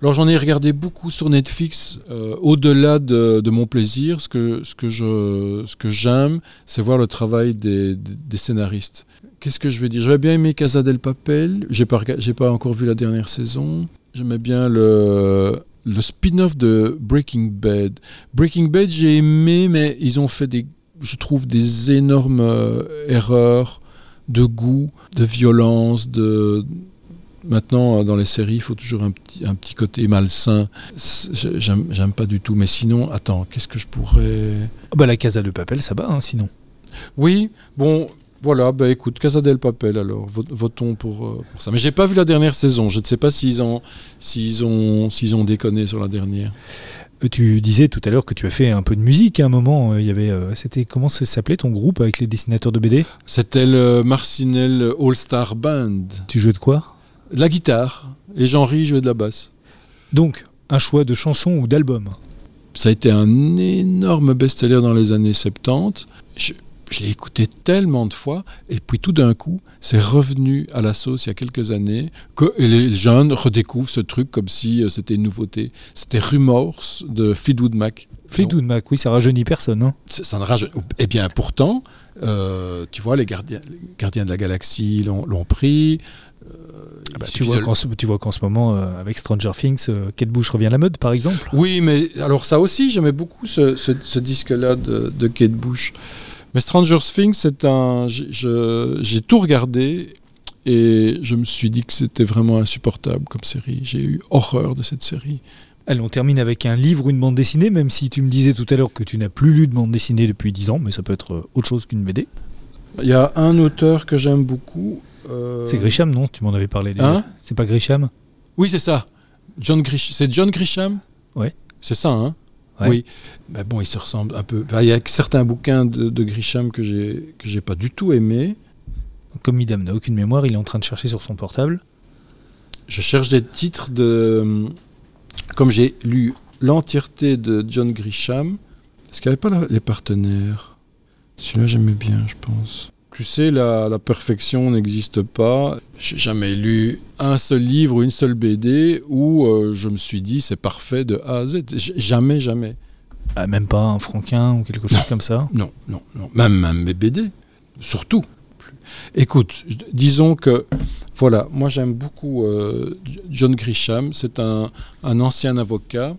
Alors, j'en ai regardé beaucoup sur Netflix. euh, Au-delà de, mon plaisir, ce que, ce que je, ce que j'aime, c'est voir le travail des, des- scénaristes. Qu'est-ce que je vais dire? J'avais bien aimé Casa del Papel. J'ai pas, j'ai pas encore vu la dernière saison. J'aimais bien le, le spin-off de Breaking Bad. Breaking Bad, j'ai aimé, mais ils ont fait des, je trouve, des énormes euh, erreurs de goût, de violence, de Maintenant, euh, dans les séries, il faut toujours un petit, un petit côté malsain. J'aime pas du tout. Mais sinon, attends, qu'est-ce que je pourrais? Ah bah, la Casa de Papel, ça va, hein, sinon. Oui, bon, voilà, bah écoute, Casa del Papel alors, Vot- votons pour, euh, pour ça. Mais j'ai pas vu la dernière saison. Je ne sais pas s'ils ont, s'ils ont, s'ils ont déconné sur la dernière. Euh, Tu disais tout à l'heure que tu as fait un peu de musique à un moment. Il y avait, c'était comment ça s'appelait ton groupe avec les dessinateurs de BD C'était le Marcinelle All Star Band. Tu jouais de quoi? De la guitare. Et Jean-Ry jouait de la basse. Donc, un choix de chansons ou d'albums. Ça a été un énorme best-seller dans les années 70. Je, je l'ai écouté tellement de fois, et puis tout d'un coup, c'est revenu à la sauce il y a quelques années, que et les jeunes redécouvrent ce truc comme si euh, c'était une nouveauté. C'était Rumors de Fleetwood Mac. Fleetwood Mac, oui, ça rajeunit personne. hein. Ça, ça ne rajeunit- Eh bien, pourtant, euh, tu vois, les gardiens, les gardiens de la galaxie l'ont pris. Euh, Ah bah, tu, vois de- qu'en ce, tu vois qu'en ce moment, euh, avec Stranger Things, euh, Kate Bush revient à la mode, par exemple. Oui, mais alors ça aussi, j'aimais beaucoup ce, ce- ce disque-là de, de Kate Bush. Mais Stranger Things, c'est un. j'ai- tout regardé et je me suis dit que c'était vraiment insupportable comme série. J'ai eu horreur de cette série. Allez, on termine avec un livre ou une bande dessinée, même si tu me disais tout à l'heure que tu n'as plus lu de bande dessinée depuis 10 ans, mais ça peut être autre chose qu'une BD. Il y a un auteur que j'aime beaucoup. Euh, C'est Grisham, non Tu m'en avais parlé déjà. Hein C'est pas Grisham Oui, c'est ça. John Grish... C'est John Grisham Ouais. C'est ça, hein Ouais. Oui. Ben bon, il se ressemble un peu. Il y a certains bouquins de, de Grisham que j'ai que j'ai pas du tout aimé. Comme Midam n'a aucune mémoire, il est en train de chercher sur son portable. Je cherche des titres de. Comme j'ai lu l'entièreté de John Grisham, est-ce qu'il n'y avait pas les partenaires? Celui-là, j'aimais bien, je pense. Tu sais, la, la perfection n'existe pas. J'ai jamais lu un seul livre ou une seule BD où euh, je me suis dit c'est parfait de A à Z. J- Jamais, jamais. Ah, même pas un franquin ou quelque chose comme ça? Non, non, non. Même, même mes BD. Surtout. Écoute, disons que, voilà, moi j'aime beaucoup euh, John Grisham. C'est un, un ancien avocat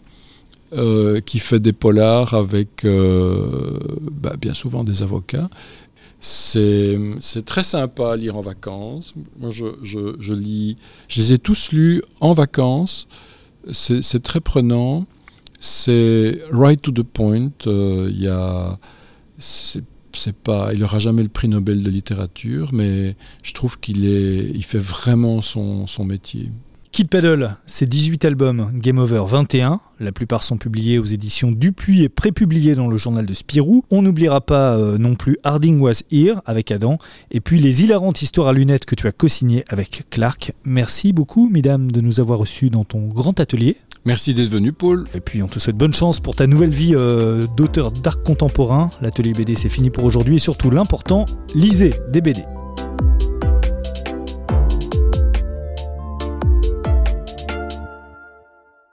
euh, qui fait des polars avec bah, bien souvent des avocats. C'est très sympa à lire en vacances. Moi, je, lis, je les ai tous lus en vacances. C'est très prenant. C'est right to the point. Euh, Il y a, pas, il n'aura jamais le prix Nobel de littérature, mais je trouve qu'il il fait vraiment son métier. Kid Paddle, c'est 18 albums, Game Over 21. La plupart sont publiés aux éditions Dupuis et prépubliés dans le journal de Spirou. On n'oubliera pas euh, non plus Harding Was Here avec Adam. Et puis les hilarantes histoires à lunettes que tu as co-signées avec Clark. Merci beaucoup, mesdames, de nous avoir reçus dans ton grand atelier. Merci d'être venu, Paul. Et puis on te souhaite bonne chance pour ta nouvelle vie euh, d'auteur d'art contemporain. L'atelier BD c'est fini pour aujourd'hui et surtout l'important, lisez des BD.